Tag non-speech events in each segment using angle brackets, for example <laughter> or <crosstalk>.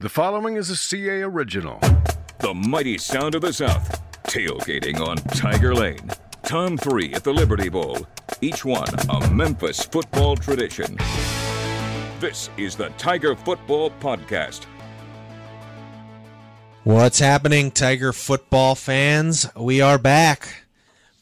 The following is a CA original. The mighty sound of the South. Tailgating on Tiger Lane. Tom 3 at the Liberty Bowl. Each one a Memphis football tradition. This is the Tiger Football Podcast. What's happening, Tiger football fans? We are back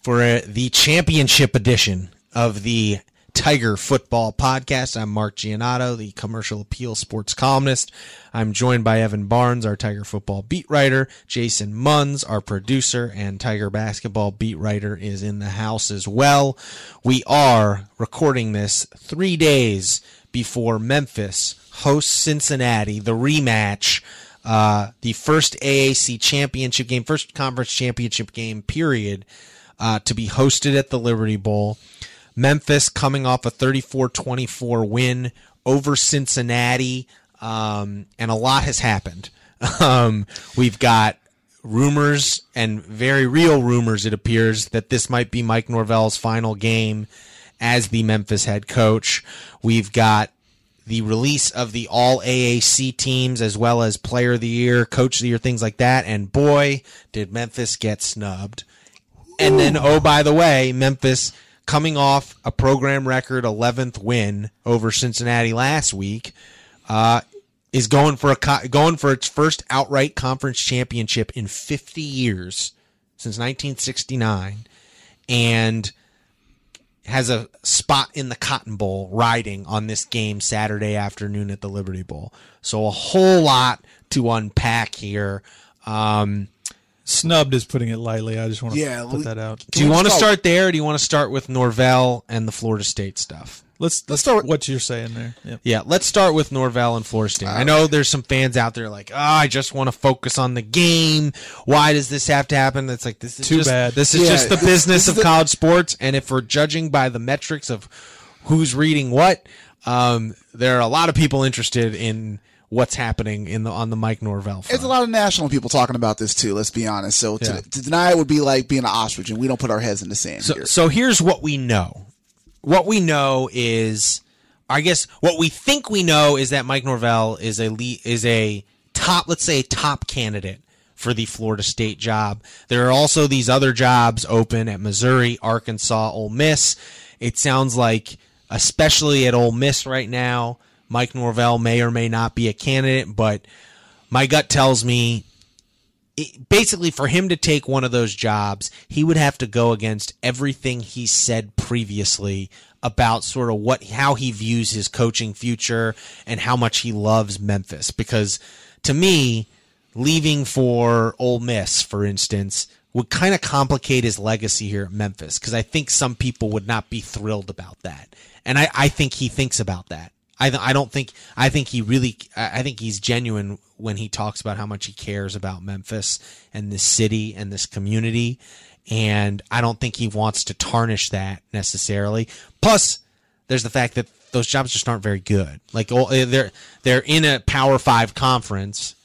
for uh, the championship edition of the Tiger Football Podcast. I'm Mark Giannotto, the commercial appeal sports columnist. I'm joined by Evan Barnes, our Tiger football beat writer. Jason Munz, our producer and Tiger basketball beat writer, is in the house as well. We are recording this three days before Memphis hosts Cincinnati, the rematch. Uh, the first AAC championship game, first conference championship game, period, uh, to be hosted at the Liberty Bowl. Memphis coming off a 34-24 win over Cincinnati, um, and a lot has happened. <laughs> Um, we've got rumors and very real rumors, it appears, that this might be Mike Norvell's final game as the Memphis head coach. We've got the release of the all AAC teams as well as player of the year, coach of the year, things like that. And boy, did Memphis get snubbed. And then, oh, by the way, Memphis coming off a program record 11th win over Cincinnati last week, uh, is going for a going for its first outright conference championship in 50 years since 1969, and has a spot in the Cotton Bowl riding on this game Saturday afternoon at the Liberty Bowl. So a whole lot to unpack here. Um, Snubbed is putting it lightly. I just want to Yeah, put that out. do you want to start- start there, or do you want to start with Norvell and the Florida State stuff? Let's let's start start with- what you're saying there. Yep. Yeah, let's start with Norvell and Florida State. I know there's some fans out there like, oh, I just want to focus on the game. Why does this have to happen? It's like this is Too just, bad. This is Yeah, just the this- business this of the- college sports, and if we're judging by the metrics of who's reading what, um, there are a lot of people interested in what's happening in the on the Mike Norvell front. It's a lot of national people talking about this too. Let's be honest. So Yeah. to, to deny it would be like being an ostrich, and we don't put our heads in the sand So, here. so here's what we know. What we know is, I guess, what we think we know is that Mike Norvell is a is a top, let's say, top candidate for the Florida State job. There are also these other jobs open at Missouri, Arkansas, Ole Miss. It sounds like, especially at Ole Miss right now, Mike Norvell may or may not be a candidate, but my gut tells me basically for him to take one of those jobs, he would have to go against everything he said previously about sort of what how he views his coaching future and how much he loves Memphis. Because to me leaving for Ole Miss for instance would kind of complicate his legacy here at Memphis because I think some people would not be thrilled about that. And I, I think he thinks about that I, th- I don't think I think he really I think he's genuine when he talks about how much he cares about Memphis and this city and this community. And I don't think he wants to tarnish that necessarily. Plus there's the fact that those jobs just aren't very good. Like oh, eh, they're they're in a power 5 conference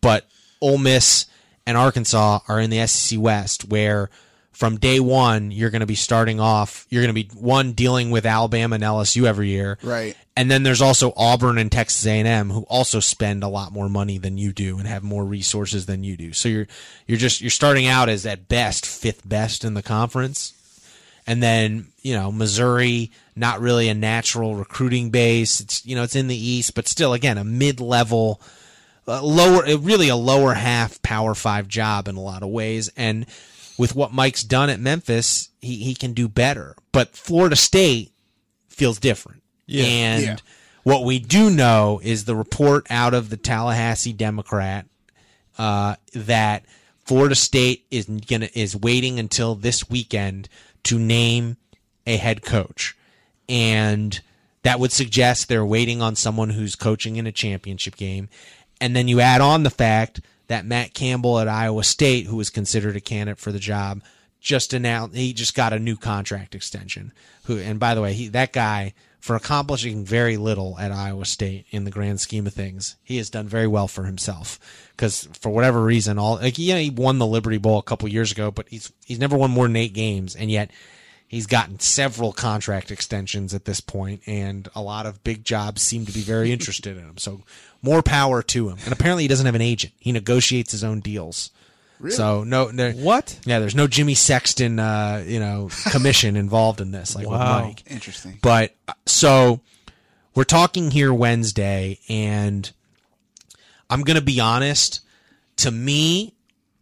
but Ole Miss and Arkansas are in the SEC West, where from day one you're going to be starting off. You're going to be one dealing with Alabama and LSU every year, Right. And then there's also Auburn and Texas A&M who also spend a lot more money than you do and have more resources than you do. So you're you're just you're starting out as at best fifth best in the conference and then you know Missouri, not really a natural recruiting base. It's you know it's in the East, but still again a mid-level, uh, lower, really a lower half Power Five job in a lot of ways. And with what Mike's done at Memphis, he he can do better. But Florida State feels different. Yeah. and Yeah. what we do know is the report out of the Tallahassee Democrat uh, that Florida State is gonna is waiting until this weekend to name a head coach, and that would suggest they're waiting on someone who's coaching in a championship game, and then you add on the fact that Matt Campbell at Iowa State, who was considered a candidate for the job, just announced he just got a new contract extension. Who and by the way, he that guy for accomplishing very little at Iowa State in the grand scheme of things, he has done very well for himself. Because for whatever reason, all like yeah, he won the Liberty Bowl a couple years ago, but he's he's never won more than eight games, and yet He's gotten several contract extensions at this point, and a lot of big jobs seem to be very <laughs> interested in him. So more power to him. And apparently, he doesn't have an agent. He negotiates his own deals. Really? So no, no, What? Yeah, there's no Jimmy Sexton, uh, you know, commission involved in this, like Wow. with Mike. Interesting. But uh, so we're talking here Wednesday, and I'm gonna be honest. To me,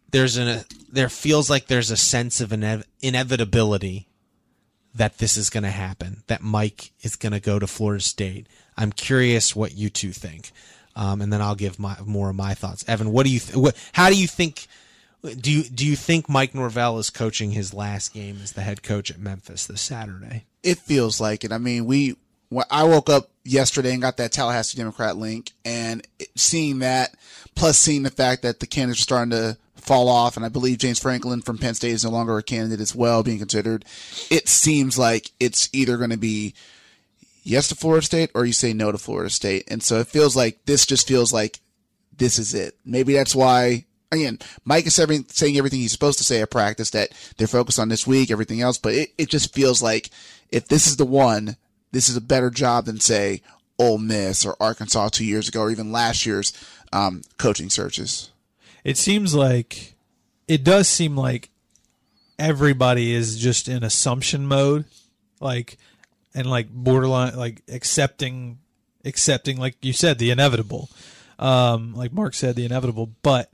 there's an there feels like there's a sense of inev- inevitability that this is going to happen. That Mike is going to go to Florida State. I'm curious what you two think, um, and then I'll give my more of my thoughts. Evan, what do you? Th- what, how do you think? Do you do you think Mike Norvell is coaching his last game as the head coach at Memphis this Saturday? It feels like it. I mean, we. I woke up yesterday and got that Tallahassee Democrat link, and seeing that, plus seeing the fact that the candidates are starting to fall off, and I believe James Franklin from Penn State is no longer a candidate as well, being considered. It seems like it's either going to be yes to Florida State or you say no to Florida State, and so it feels like this just feels like this is it. Maybe that's why. Again, Mike is every, saying everything he's supposed to say at practice that they're focused on this week, everything else, but it, it just feels like if this is the one, this is a better job than say Ole Miss or Arkansas two years ago or even last year's um, coaching searches. It seems like it does seem like everybody is just in assumption mode, like and like borderline like accepting accepting like you said the inevitable. Um like Mark said the inevitable, but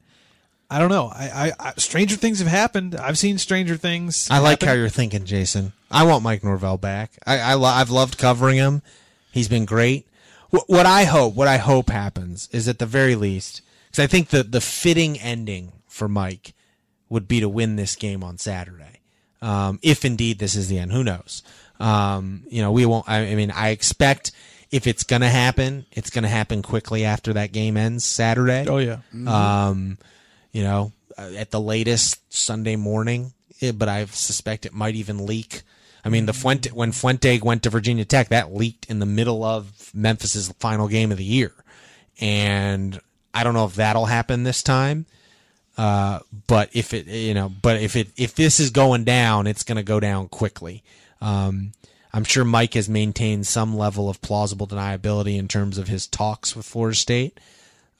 I don't know. I, I, I stranger things have happened. I've seen stranger things. I like happen. how you're thinking, Jason. I want Mike Norvell back. I, I lo- I've loved covering him. He's been great. What, what I hope, what I hope happens is at the very least, because I think the the fitting ending for Mike would be to win this game on Saturday. Um, if indeed this is the end, who knows? Um, you know, we won't. I, I mean, I expect if it's going to happen, it's going to happen quickly after that game ends Saturday Oh yeah. um, you know, uh, at the latest Sunday morning. eh, But I suspect it might even leak. I mean, the Fuente when Fuente went to Virginia Tech, that leaked in the middle of Memphis's final game of the year, and I don't know if that'll happen this time. Uh, but if it, you know, but if it if this is going down, it's going to go down quickly. Um, I'm sure Mike has maintained some level of plausible deniability in terms of his talks with Florida State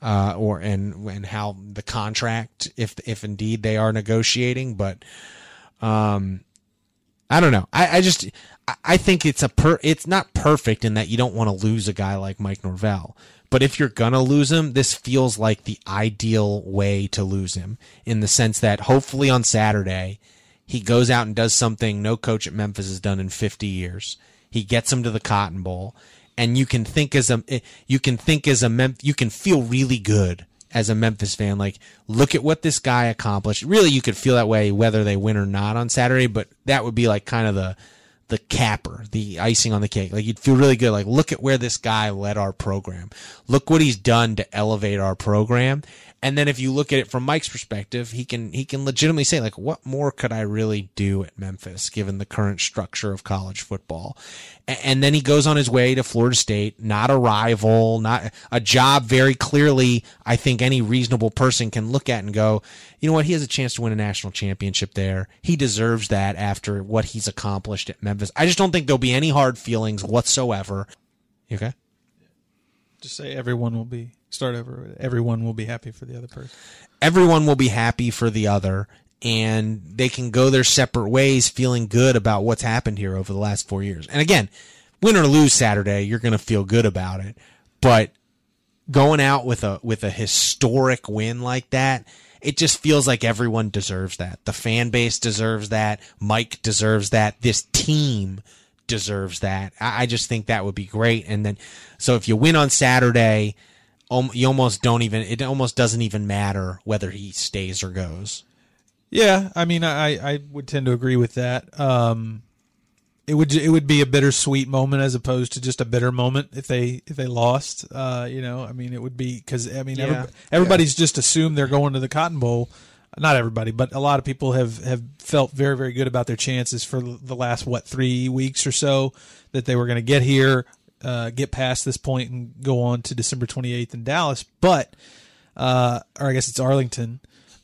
uh, or and and how the contract, if if indeed they are negotiating, but um, I don't know. I, I just I- think it's a per it's not perfect in that you don't want to lose a guy like Mike Norvell. But if you're gonna lose him, this feels like the ideal way to lose him in the sense that hopefully on Saturday he goes out and does something no coach at Memphis has done in 50 years. He gets him to the Cotton Bowl, and you can think as a eh, you can think as a Mem- you can feel really good as a Memphis fan. Like, look at what this guy accomplished. Really, you could feel that way whether they win or not on Saturday, but that would be like kind of the the capper, the icing on the cake. Like you'd feel really good. Like, look at where this guy led our program. Look what he's done to elevate our program. And then if you look at it from Mike's perspective, he can he can legitimately say like, what more could I really do at Memphis given the current structure of college football? A- And then he goes on his way to Florida State, not a rival, not a job very clearly I think any reasonable person can look at and go, you know what, he has a chance to win a national championship there. He deserves that after what he's accomplished at Memphis. I just don't think there'll be any hard feelings whatsoever. You okay? Just say everyone will be start over. Everyone will be happy for the other person. everyone will be happy for the other and they can go their separate ways feeling good about what's happened here over the last four years. And again, win or lose Saturday, you're going to feel good about it. But going out with a with a historic win like that, it just feels like everyone deserves that. The fan base deserves that. Mike deserves that. This team deserves that. I, I just think that would be great. And then, so if you win on Saturday, you almost don't even. It almost doesn't even matter whether he stays or goes. Yeah, I mean, I I would tend to agree with that. Um, it would it would be a bittersweet moment as opposed to just a bitter moment if they if they lost. Uh, you know, I mean, it would be because I mean, Yeah. everyb- everybody's just assumed they're going to the Cotton Bowl. Not everybody, but a lot of people have have felt very very good about their chances for the last what three weeks or so that they were going to get here, uh, get past this point, and go on to December twenty eighth in Dallas. But uh, or I guess it's Arlington.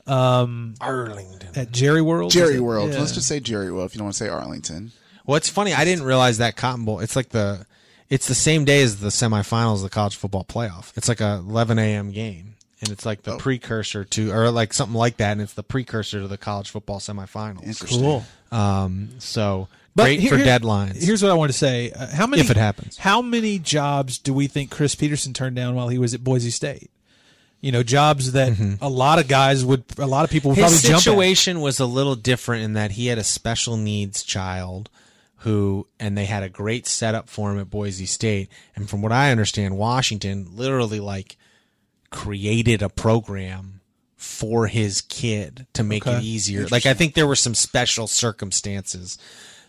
Um, Arlington. at Jerry World. Jerry? World. Yeah. Let's just say Jerry World if you don't want to say Arlington. Well, it's funny. I didn't realize that Cotton Bowl. It's like the, it's the same day as the semifinals of the college football playoff. It's like a 11 a.m. game, and it's like Oh. the precursor to, or like something like that, and it's the precursor to the college football semifinals. Interesting. Cool. Um, so But great here- for here- deadlines. Here's what I want to say: uh, How many, If it happens. how many jobs do we think Chris Petersen turned down while he was at Boise State? You know, jobs that a lot of guys would, a lot of people would Mm-hmm. His probably situation was a little different in that he had a special needs child who, and they had a great setup for him at Boise State. And from what I understand, Washington literally like created a program for his kid to make it easier. Like I think there were some special circumstances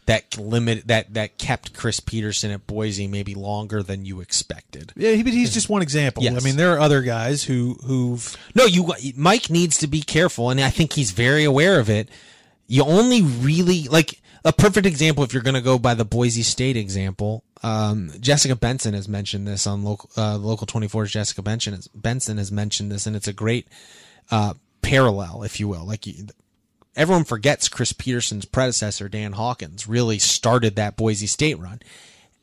that limit that that kept Chris Petersen at Boise maybe longer than you expected. Yeah, he, but he's just one example. Yes. I mean, there are other guys who who've No, you Mike needs to be careful, and I think he's very aware of it. You only really like a perfect example if you're going to go by the Boise State example. Um, Jessica Benson has mentioned this on local uh, local 24's Jessica Benson has, Benson has mentioned this, and it's a great uh, parallel, if you will. Like you, everyone forgets Chris Petersen's predecessor, Dan Hawkins, really started that Boise State run.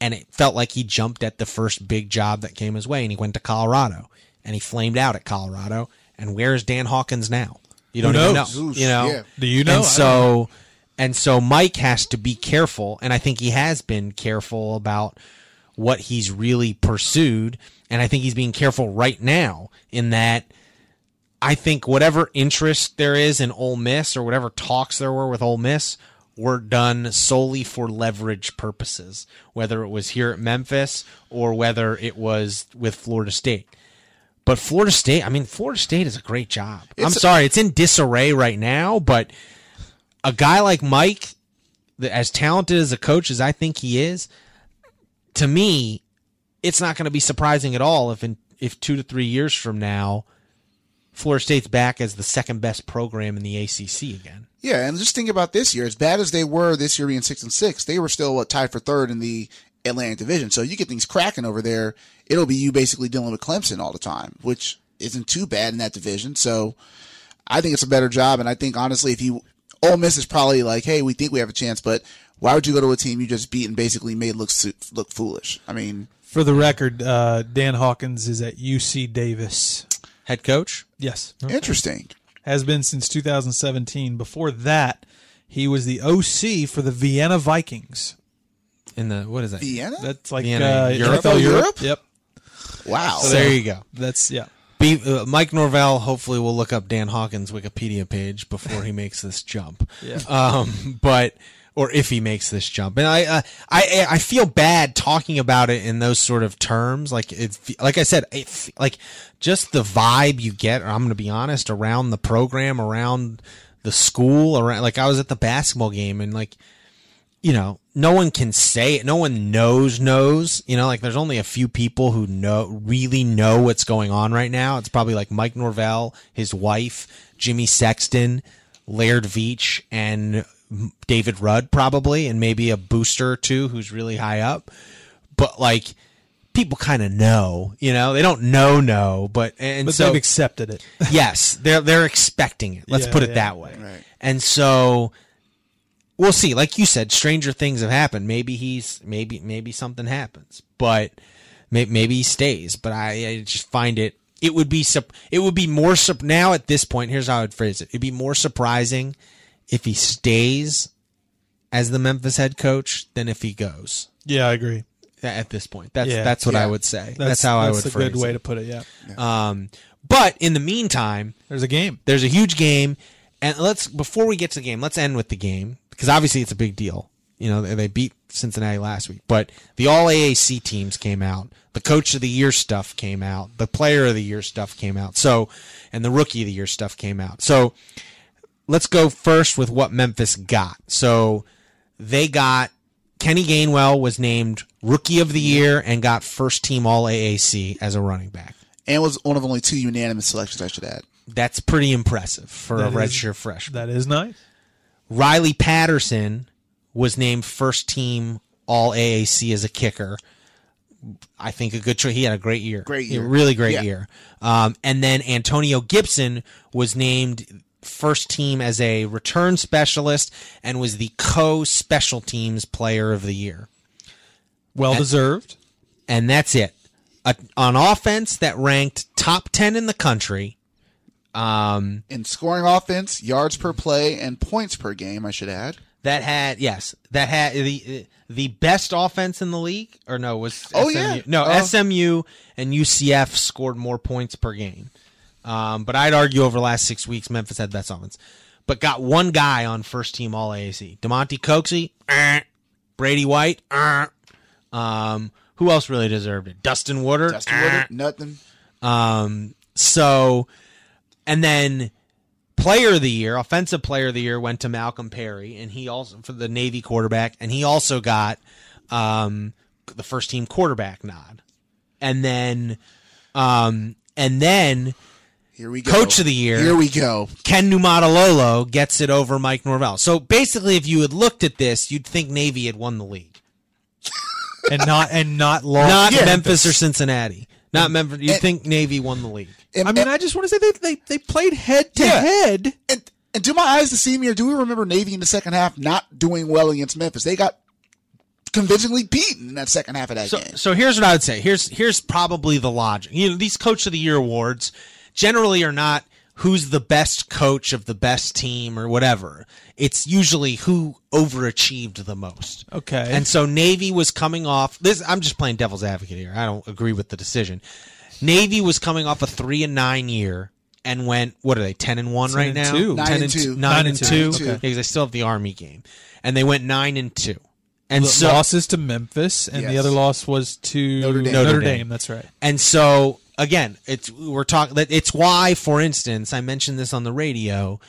And it felt like he jumped at the first big job that came his way and he went to Colorado and he flamed out at Colorado. And where's Dan Hawkins now? You don't Who even know. Who's- You know? yeah. Do you know? And I so and so Mike has to be careful, and I think he has been careful about what he's really pursued. And I think he's being careful right now in that I think whatever interest there is in Ole Miss or whatever talks there were with Ole Miss were done solely for leverage purposes, whether it was here at Memphis or whether it was with Florida State. But Florida State, I mean, Florida State is a great job. I'm It's a- sorry, it's in disarray right now, but a guy like Mike, as talented as a coach as I think he is, to me, it's not going to be surprising at all if in if two to three years from now, Florida State's back as the second best program in the ACC again. Yeah, and just think about this year. As bad as they were this year being six and six, they were still what, tied for third in the Atlantic Division. So you get things cracking over there. It'll be you basically dealing with Clemson all the time, which isn't too bad in that division. So I think it's a better job. And I think honestly, if you Ole Miss is probably like, hey, we think we have a chance, but why would you go to a team you just beat and basically made look look foolish? I mean, For the record, uh, Dan Hawkins is at UC Davis. Head coach, Yes, interesting. has been since 2017. Before that, he was the OC for the Vienna Vikings. in the what is that? Vienna. That's like Vienna, uh, Europe? NFL Oh, Europe. Europe? Yep, wow. So there you go. that's yeah. Be, uh, Mike Norvell hopefully will look up Dan Hawkins' Wikipedia page before he makes this jump. Yeah. Um, but or if he makes this jump, and I, uh, I, I feel bad talking about it in those sort of terms. Like it's like I said, like just the vibe you get. I'm going to be honest around the program, around the school, around like I was at the basketball game and like you know, no one can say it. No one knows knows. You know, like there's only a few people who know really know what's going on right now. It's probably like Mike Norvell, his wife, Jimmy Sexton, Laird Veatch, and David Rudd probably, and maybe a booster or two who's really high up. But like people kind of know, you know, they don't know no, but and But so they've accepted it. <laughs> yes, they're they're expecting it. Let's Yeah, put it yeah. that way. Right. And so we'll see. Like you said, stranger things have happened. Maybe he's maybe maybe something happens, but may, maybe he stays. But I, I just find it. It would be it would be more sup- now at this point. Here's how I would phrase it. It'd be more surprising if he stays as the Memphis head coach than if he goes Yeah, I agree. at this point. That's Yeah. that's what I would say. That's, how I would. Say that's would a phrase good way it. to put it. Yeah, Um, but in the meantime, there's a game. there's a huge game, and let's before we get to the game, let's end with the game because obviously it's a big deal. You know, they they beat Cincinnati last week, but the All AAC teams came out. The Coach of the Year stuff came out. The Player of the Year stuff came out. So, and the Rookie of the Year stuff came out. So, let's go first with what Memphis got. So, they got Kenny Gainwell was named Rookie of the Year and got first team All AAC as a running back. And was one of only two unanimous selections, I should add. That's pretty impressive for a redshirt freshman. That is nice. Riley Patterson was named first team All AAC as a kicker. I think a good choice. He had a great year. Great He- year. really great Yeah. year. Um, and then Antonio Gibson was named first team as a return specialist and was the co special teams player of the year. Well deserved. And that's it. A, on offense that ranked top 10 in the country. Um, In scoring offense, yards per play, and points per game, I should add. that had, yes, that had the the best offense in the league, or no, was Oh, SMU. yeah. No, Oh. SMU and UCF scored more points per game. Um, but I'd argue over the last six weeks, Memphis had the best offense. But got one guy on first team All AAC. Damonte Coxie, eh. Brady White, eh. um, who else really deserved it? Dustin Wooder, Dustin eh. Woodard, nothing. Um, so, and then player of the year, offensive player of the year went to Malcolm Perry, and he also for the Navy quarterback, and he also got um, the first team quarterback nod, and then, um, and then Here we go. Coach of the year. Here we go. Ken Niumatalolo gets it over Mike Norvell. So basically, if you had looked at this, you'd think Navy had won the league, <laughs> And not and not lost. not yeah. Memphis or Cincinnati. Not mm-hmm. Memphis. You'd and- think Navy won the league. And, I mean, I just want to say they they, they played head to Yeah. head. and, and do my eyes deceive me, or do we remember Navy in the second half not doing well against Memphis? They got convincingly beaten in that second half of that So, game. so here's what I would say. Here's here's probably the logic. You know, these Coach of the Year awards generally are not who's the best coach of the best team or whatever. It's usually who overachieved the most. Okay. And so Navy was coming off this. I'm just playing devil's advocate here. I don't agree with the decision. Navy was coming off a three and nine year and went. What are they? Ten and one 10 right and now. two. Nine Ten and two. Nine, Nine and and two. two. Okay. Okay. Because I still have the Army game, and they went nine and two. And L- so losses to Memphis, and the other loss was to Notre Dame. Notre Notre Dame. Dame. That's right. And so again, it's we're talking. It's why, for instance, I mentioned this on the radio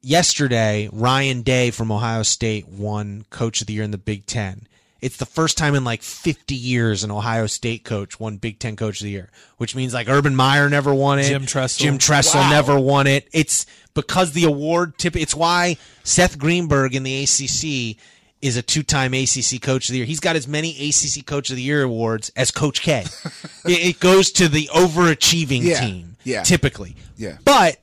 yesterday. Ryan Day from Ohio State won Coach of the Year in the Big Ten. It's the first time in like 50 years an Ohio State coach won Big Ten Coach of the Year, which means like Urban Meyer never won it. Jim Tressel. Jim Tressel Wow. never won it. It's because the award tip. It's why Seth Greenberg in the ACC is a two-time ACC Coach of the Year. He's got as many ACC Coach of the Year awards as Coach K. <laughs> it, goes to the overachieving Yeah, team, yeah. typically. Yeah. But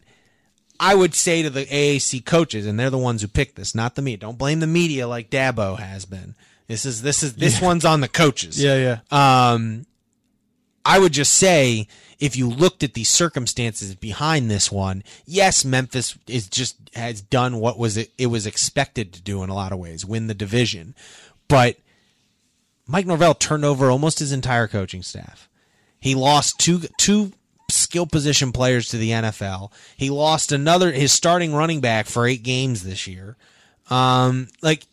I would say to the AAC coaches, and they're the ones who picked this, not the media. Don't blame the media like Dabo has been. This is this is this one's on the coaches. Yeah, yeah. Um, I would just say if you looked at the circumstances behind this one, yes, Memphis is just has done what was it, it was expected to do in a lot of ways, win the division. But Mike Norvell turned over almost his entire coaching staff. He lost two two skill position players to the NFL. He lost another his starting running back for 8 games this year. Um like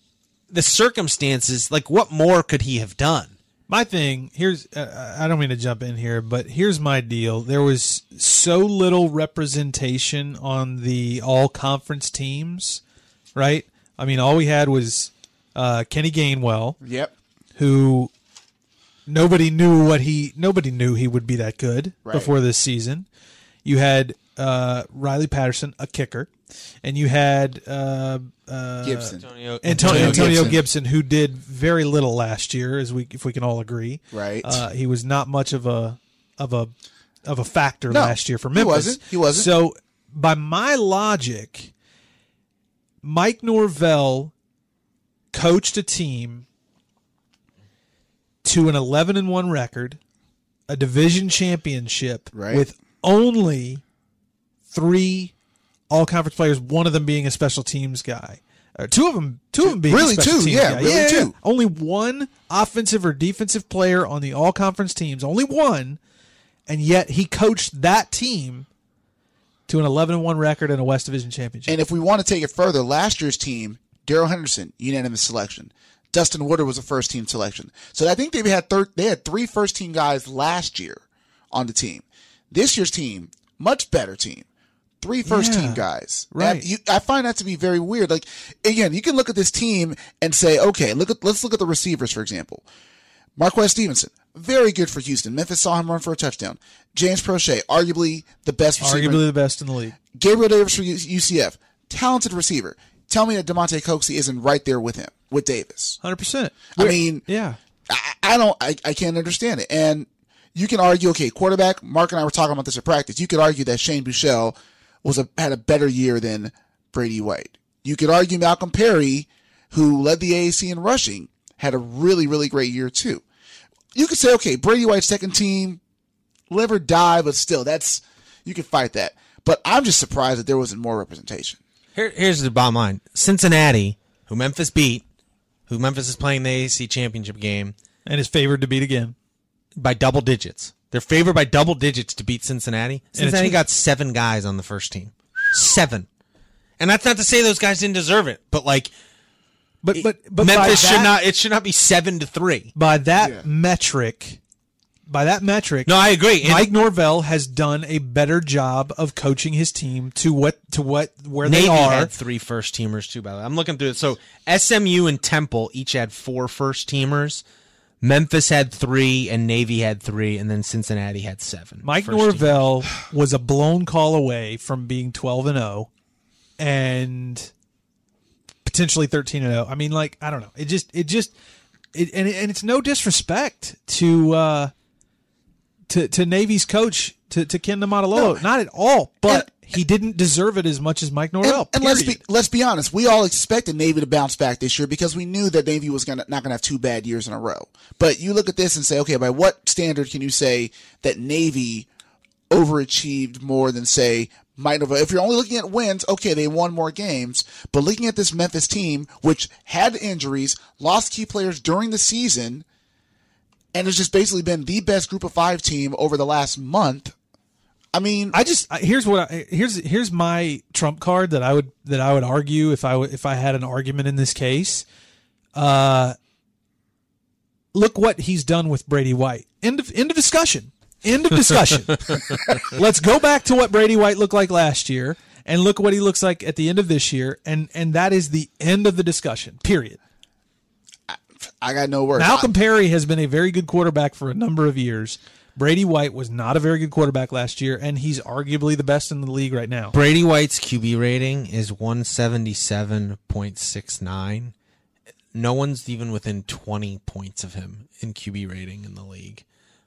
the circumstances, like what more could he have done? My thing here's uh, I don't mean to jump in here, but here's my deal. There was so little representation on the all conference teams, right? I mean, all we had was uh, Kenny Gainwell, Yep. who nobody knew what he nobody knew he would be that good Right. before this season. You had uh, Riley Patterson, a kicker, and you had uh, uh, Gibson. Antonio, Antonio Antonio Gibson. Gibson. who did very little last year, as we if we can all agree. Right. Uh, he was not much of a of a of a factor No, last year for Memphis. he wasn't. He wasn't. So, by my logic, Mike Norvell coached a team to an 11 and 1 record, a division championship Right. with only 3 all conference players, one of them being a special teams guy. Or two of them, two of them being a Really two, yeah, really two. Only one offensive or defensive player on the all conference teams, only one, and yet he coached that team to an 11 1 record and a West Division championship. And if we want to take it further, last year's team, Darrell Henderson, unanimous selection. Dustin Woodard was a first team selection. So I think they had thir- they had three first team guys last year on the team. This year's team, much better team. Three first Yeah, team guys. right. You, I find that to be very weird. Like again, you can look at this team and say, okay, look at let's look at the receivers for example. Marquez Stevenson, very good for Houston. Memphis saw him run for a touchdown. James Proche, arguably the best receiver. Arguably the best in the league. Gabriel Davis for UCF, talented receiver. Tell me that Damonte Coxie isn't right there with him, with Davis. 100%. I mean, yeah. I, I don't, I, I can't understand it. And you can argue, okay, quarterback, Mark and I were talking about this at practice. You could argue that Shane Buechele was a had a better year than Brady White. You could argue Malcolm Perry, who led the AAC in rushing, had a really really great year too. You could say, okay, Brady White's second team, live or die, but still, that's you could fight that. But I'm just surprised that there wasn't more representation. Here, here's the bottom line: Cincinnati, who Memphis beat, who Memphis is playing the AAC championship game and is favored to beat again. by double digits. They're favored by double digits to beat Cincinnati. Cincinnati it's- got seven guys on the first team, seven, and that's not to say those guys didn't deserve it, but like But but but Memphis that, should not. It should not be seven to three. by that Yeah. metric. By that metric, No, I agree. And Mike Norvell has done a better job of coaching his team to what to what where Navy they are. had three first teamers too. By the way, I'm looking through it. So SMU and Temple each had four first teamers. Memphis had three, and Navy had three, and then Cincinnati had seven. Mike first Norvell was a blown call away from being 12 and 0 and potentially 13 and 0. I mean like I don't know. It just it just it, and and it's no disrespect to uh to to Navy's coach to to Ken Niumatalolo, not at all, but he didn't deserve it as much as Mike And, Norvell. and let's be let's be honest, we all expected Navy to bounce back this year because we knew that Navy was gonna not gonna have two bad years in a row. But you look at this and say, okay, by what standard can you say that Navy overachieved more than say Mike Norvell? If you're only looking at wins, okay, they won more games. But looking at this Memphis team, which had injuries, lost key players during the season, and has just basically been the best group of five team over the last month. I mean, I just here's what I, here's here's my trump card that I would that I would argue if I if I had an argument in this case. Uh, look what he's done with Brady White. End of end of discussion. End of discussion. <laughs> Let's go back to what Brady White looked like last year and look what he looks like at the end of this year and and that is the end of the discussion. Period. I got no words. Malcolm Perry has been a very good quarterback for a number of years. Brady White was not a very good quarterback last year, and he's arguably the best in the league right now. Brady White's QB rating is 177.69. No one's even within 20 points of him in QB rating in the league.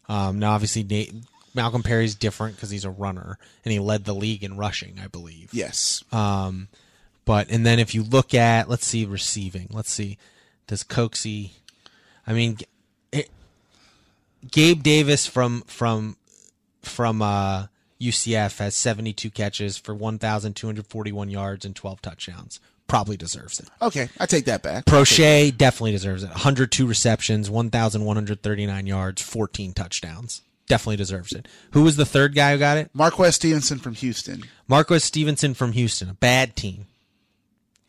Um, now, obviously, Nate, Malcolm Perry's different because he's a runner, and he led the league in rushing, I believe. yes. Um, but and then if you look at let's see receiving, let's see, does Coxie? I mean, it, Gabe Davis from from from uh, UCF has seventy two catches for one thousand two hundred forty one yards and twelve touchdowns. Probably deserves it. Okay, I take that back. Proche definitely deserves it. 102 receptions, 1,139 yards, 14 touchdowns. Definitely deserves it. Who was the third guy who got it? Marquez Stevenson from Houston. Marquez Stevenson from Houston, a bad team.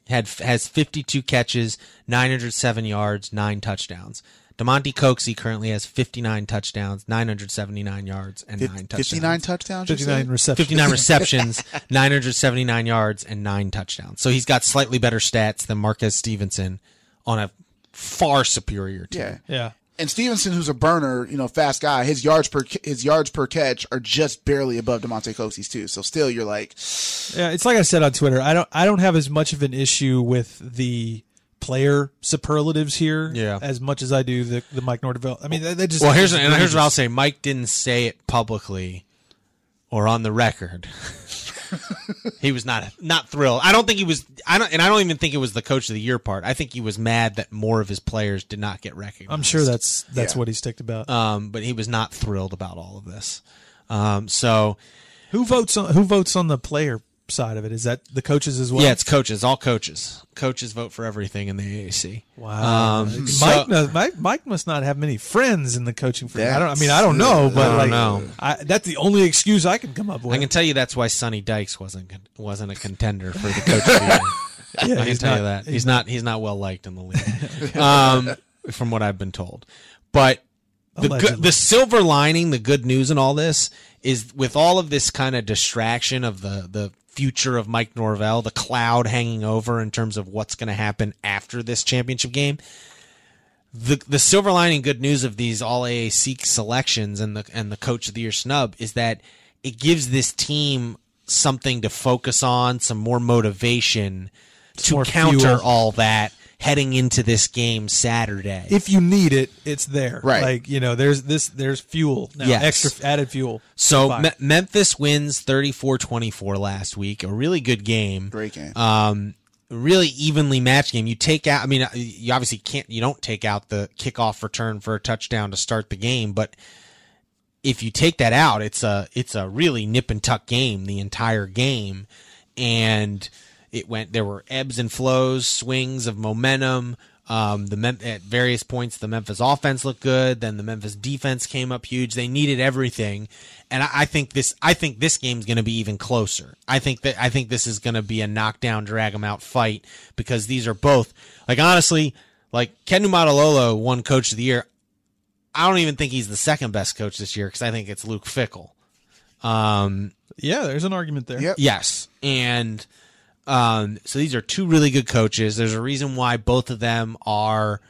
Had has 52 catches, 907 yards, 9 touchdowns. Damonte Coxie currently has 59 touchdowns, 979 yards and 9 touchdowns. 59 touchdowns? 59 receptions. 59 <laughs> receptions, 979 yards and 9 touchdowns. So he's got slightly better stats than Marquez Stevenson on a far superior team. Yeah. Yeah. And Stevenson, who's a burner, you know, fast guy, his yards per his yards per catch are just barely above Damonte Coxie's too. So still, you're like, Yeah, it's like I said on Twitter. I don't I don't have as much of an issue with the player superlatives here Yeah. as much as I do the the Mike Norvell. I mean, they, they just Well, here's and here's what I'll say. Mike didn't say it publicly or on the record. <laughs> he was not not thrilled. I don't think he was. I don't, and I don't even think it was the coach of the year part. I think he was mad that more of his players did not get recognized. I'm sure that's that's Yeah. what he's ticked about. Um, but he was not thrilled about all of this. Um, so who votes on who votes on the player side of it? Is that the coaches as well? yeah, it's coaches. All coaches. Coaches vote for everything in the AAC. Wow. Um, Mike, so- must, Mike, Mike must not have many friends in the coaching. I don't. I mean, I don't know, but I don't like, know. I, that's the only excuse I can come up with. I can tell you that's why Sonny Dykes wasn't wasn't a contender for the coach of the year. <laughs> yeah, I can he's tell you that he's not he's not well liked in the league, <laughs> um, from what I've been told. But the good, the silver lining, the good news in all this is with all of this kind of distraction of the the future of Mike Norvell, the cloud hanging over in terms of what's going to happen after this championship game. The the silver lining, good news of these all AAC selections and the and the coach of the year snub is that it gives this team something to focus on, some more motivation to counter fuel. all that heading into this game Saturday. If you need it, it's there. Right. Like you know, there's this. There's fuel now. Yes. Extra added fuel. so Me- Memphis wins 34-24 last week, a really good game. Great game. um, really evenly matched game. You take out, I mean, uh, you obviously can't, you don't take out the kickoff return for a touchdown to start the game, but if you take that out, it's a, it's a really nip and tuck game the entire game. And it went, there were ebbs and flows, swings of momentum. Um, the Mem- at various points, the Memphis offense looked good. Then the Memphis defense came up huge. They needed everything, and I, I think this. I think this game's going to be even closer. I think that. I think this is going to be a knockdown, drag 'em out fight because these are both like honestly, like Ken Niumatalolo won Coach of the Year. I don't even think he's the second best coach this year because I think it's Luke Fickell. Um, yeah, there's an argument there. Yep. Yes, and um, so these are two really good coaches. There's a reason why both of them are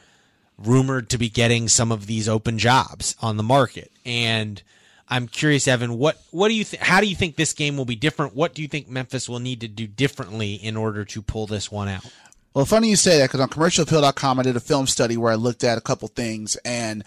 rumored to be getting some of these open jobs on the market. And I'm curious, Evan, what what do you th- how do you think this game will be different? What do you think Memphis will need to do differently in order to pull this one out? Well, funny you say that because on commercialappeal.com I did a film study where I looked at a couple things and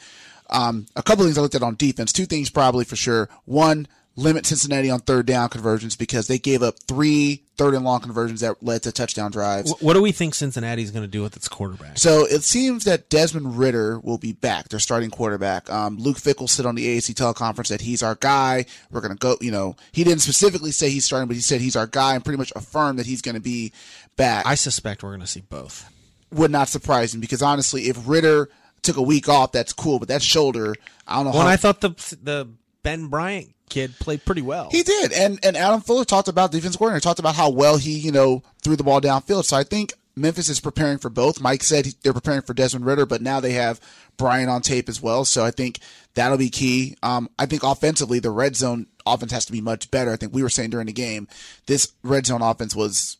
um, a couple things I looked at on defense. Two things probably for sure. One, limit Cincinnati on third down conversions because they gave up three third and long conversions that led to touchdown drives. What do we think Cincinnati's going to do with its quarterback? So it seems that Desmond Ridder will be back, their starting quarterback. Um, Luke Fickell said on the AAC teleconference that he's our guy. We're going to go, you know, he didn't specifically say he's starting, but he said he's our guy and pretty much affirmed that he's going to be back. I suspect we're going to see both. would not surprise me because honestly, if Ridder took a week off, that's cool, but that shoulder, I don't know Well, how. I thought the the Ben Bryant kid played pretty well. He did, and and Adam Fuller talked about defense coordinator talked about how well he you know threw the ball downfield. So I think Memphis is preparing for both. Mike said they're preparing for Desmond Ridder, but now they have Brian on tape as well. So I think that'll be key. Um, I think offensively, the red zone offense has to be much better. I think we were saying during the game, this red zone offense was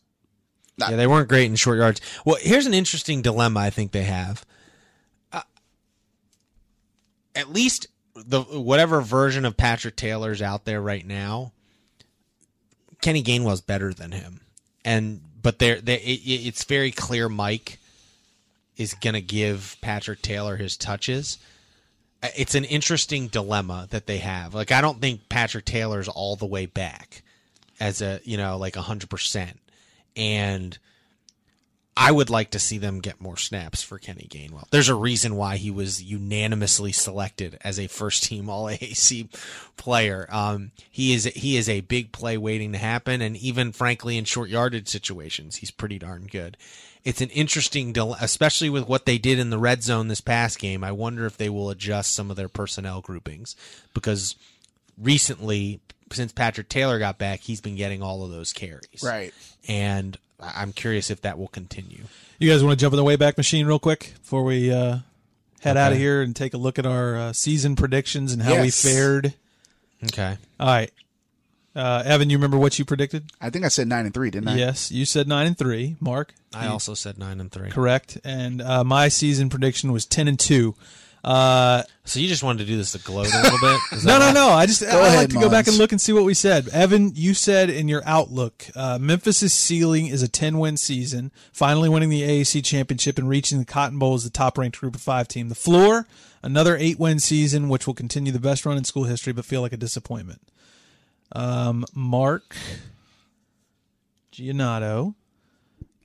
Yeah, they weren't great in short yards. Well, here's an interesting dilemma I think they have. Uh, at least the whatever version of Patrick Taylor's out there right now, Kenny Gainwell's better than him, and but they're, they it, it's very clear Mike is going to give Patrick Taylor his touches. Uh, It's an interesting dilemma that they have. Like I don't think Patrick Taylor's all the way back as a you know like hundred percent and I would like to see them get more snaps for Kenny Gainwell. There's a reason why he was unanimously selected as a first team All AAC player. Um, he is he is a big play waiting to happen, and even frankly in short yardage situations, he's pretty darn good. It's an interesting, del- especially with what they did in the red zone this past game. I wonder if they will adjust some of their personnel groupings because recently, since Patrick Taylor got back, he's been getting all of those carries right. and I'm curious if that will continue. You guys want to jump in the Wayback Machine real quick before we uh, head out of here and take a look at our uh, season predictions and how we fared? Okay. All right, uh, Evan, you remember what you predicted? I think I said nine and three, didn't I? Yes, you said nine and three. Mark, I also said nine and three. correct, and uh, my season prediction was ten and two. Uh, So you just wanted to do this to gloat a little bit? <laughs> No, no, right? no. I just I ahead, like to go back and look and see what we said. Evan, you said in your outlook, uh, Memphis's ceiling is a ten win season, finally winning the AAC championship and reaching the Cotton Bowl as the top ranked Group of Five team. The floor, another eight win season, which will continue the best run in school history, but feel like a disappointment. Um, Mark Giannotto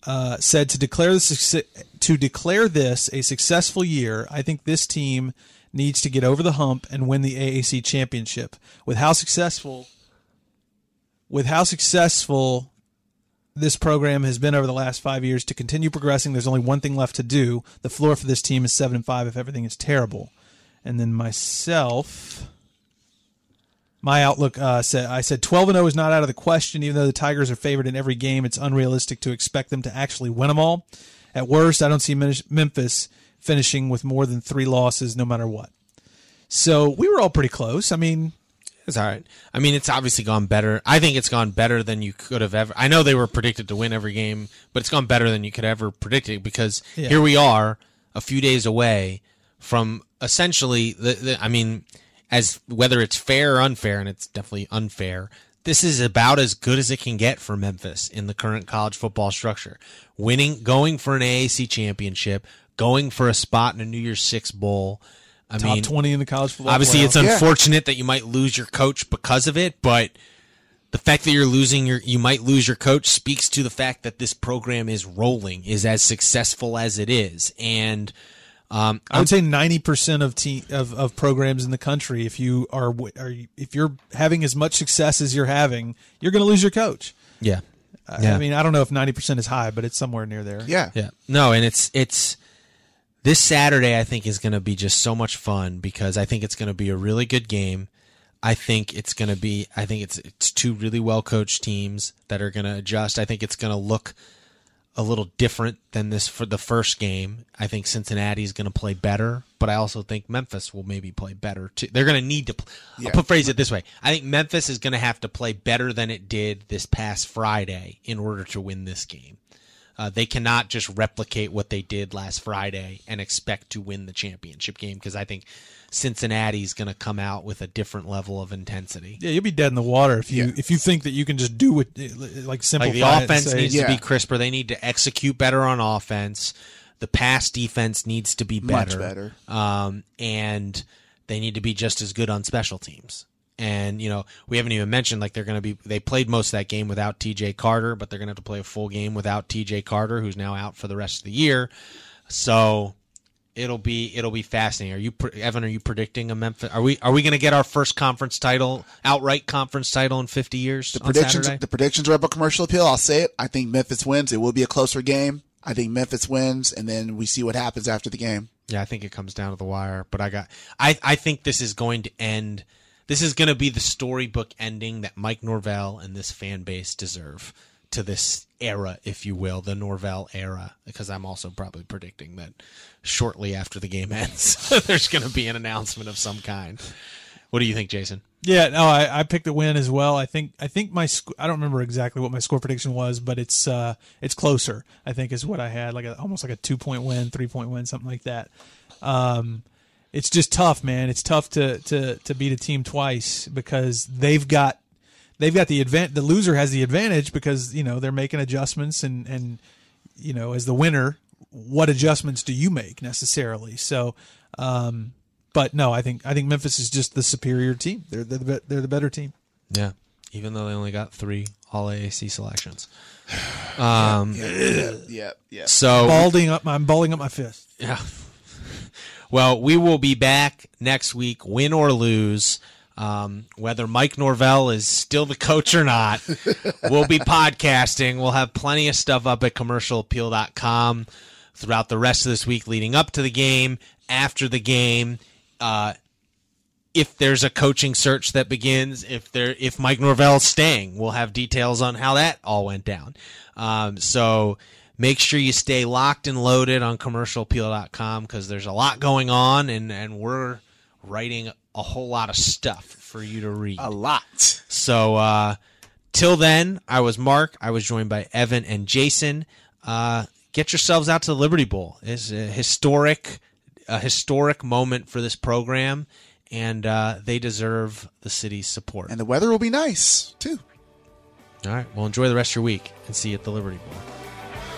uh, said to declare this to declare this a successful year. I think this team needs to get over the hump and win the AAC championship. With how successful, with how successful this program has been over the last five years, to continue progressing, there's only one thing left to do. The floor for this team is seven and five if everything is terrible. And then myself. My outlook uh, said I said 12 and 0 is not out of the question. Even though the Tigers are favored in every game, it's unrealistic to expect them to actually win them all. At worst, I don't see Memphis finishing with more than three losses, no matter what. So we were all pretty close. I mean, It's all right. I mean, it's obviously gone better. I think it's gone better than you could have ever. I know they were predicted to win every game, but it's gone better than you could ever predict it because Yeah. here we are, a few days away from essentially the, the. I mean, as whether it's fair or unfair, and it's definitely unfair. this is about as good as it can get for Memphis in the current college football structure. Winning, going for an AAC championship, going for a spot in a New Year's Six bowl. I Top mean, twenty in the college football. obviously it's playoff. Yeah. unfortunate that you might lose your coach because of it, but the fact that you're losing your you might lose your coach speaks to the fact that this program is rolling, is as successful as it is, and um, I would say ninety percent of te- of of programs in the country, if you are are you- if you're having as much success as you're having, you're going to lose your coach. yeah, I- Yeah. I mean, I don't know if ninety percent is high, but it's somewhere near there. Yeah. Yeah. No, and it's it's this Saturday I think is going to be just so much fun because I think it's going to be a really good game. I think it's going to be I think it's it's two really well coached teams that are going to adjust. I think it's going to look a little different than this for the first game. I think Cincinnati's going to play better, but I also think Memphis will maybe play better too. They're going to need to. Pl- Yeah. I'll put phrase it this way: I think Memphis is going to have to play better than it did this past Friday in order to win this game. Uh, they cannot just replicate what they did last Friday and expect to win the championship game because I think Cincinnati's going to come out with a different level of intensity. Yeah, you'll be dead in the water if you Yeah. if you think that you can just do what like simple. Like the offense say- needs Yeah. to be crisper. They need to execute better on offense. The pass defense needs to be Much better. better. Um, and they need to be just as good on special teams. And you know, we haven't even mentioned like they're going to be. They played most of that game without T.J. Carter, but they're going to have to play a full game without T.J. Carter, who's now out for the rest of the year. So it'll be it'll be fascinating. Are you Evan? Are you predicting a Memphis? Are we are we going to get our first conference title, outright conference title in fifty years? The on predictions, Saturday? the predictions are up a commercial appeal. I'll say it. I think Memphis wins. It will be a closer game. I think Memphis wins, and then we see what happens after the game. Yeah, I think it comes down to the wire. But I got I I think this is going to end this is going to be the storybook ending that Mike Norvell and this fan base deserve to this era, if you will, the Norvell era. Because I'm also probably predicting that shortly after the game <laughs> ends, <laughs> there's going to be an announcement of some kind. What do you think, Jason? Yeah, no, I, I picked a win as well. I think I think my sc- I don't remember exactly what my score prediction was, but it's uh it's closer. I think is what I had, like a, almost like a two point win, three point win, something like that. Um, it's just tough, man. It's tough to to to beat a team twice because they've got they've got the advant. The loser has the advantage because you know they're making adjustments and and you know as the winner, what adjustments do you make necessarily? So. Um, but no, I think I think Memphis is just the superior team. They're they're the, they're the better team. Yeah, even though they only got three All AAC selections. <sighs> Um, Yeah, yeah, yeah. so Balding up, I'm balling up my fist. Yeah. Well, we will be back next week, win or lose. Um, whether Mike Norvell is still the coach or not, <laughs> we'll be podcasting. We'll have plenty of stuff up at commercialappeal.com throughout the rest of this week leading up to the game, after the game. Uh, if there's a coaching search that begins, if there if Mike Norvell's staying, we'll have details on how that all went down. Um, so make sure you stay locked and loaded on commercialappeal.com because there's a lot going on and, and we're writing a whole lot of stuff for you to read. A lot. So uh, till then, I was Mark. I was joined by Evan and Jason. Uh, get yourselves out to the Liberty Bowl. It's a historic, a historic moment for this program, and uh, they deserve the city's support. And the weather will be nice, too. All right. Well, enjoy the rest of your week and see you at the Liberty Bowl.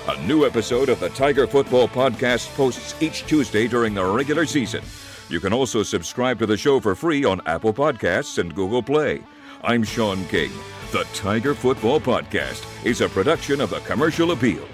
A new episode of the Tiger Football Podcast posts each Tuesday during the regular season. You can also subscribe to the show for free on Apple Podcasts and Google Play. I'm Sean King. The Tiger Football Podcast is a production of the Commercial Appeal.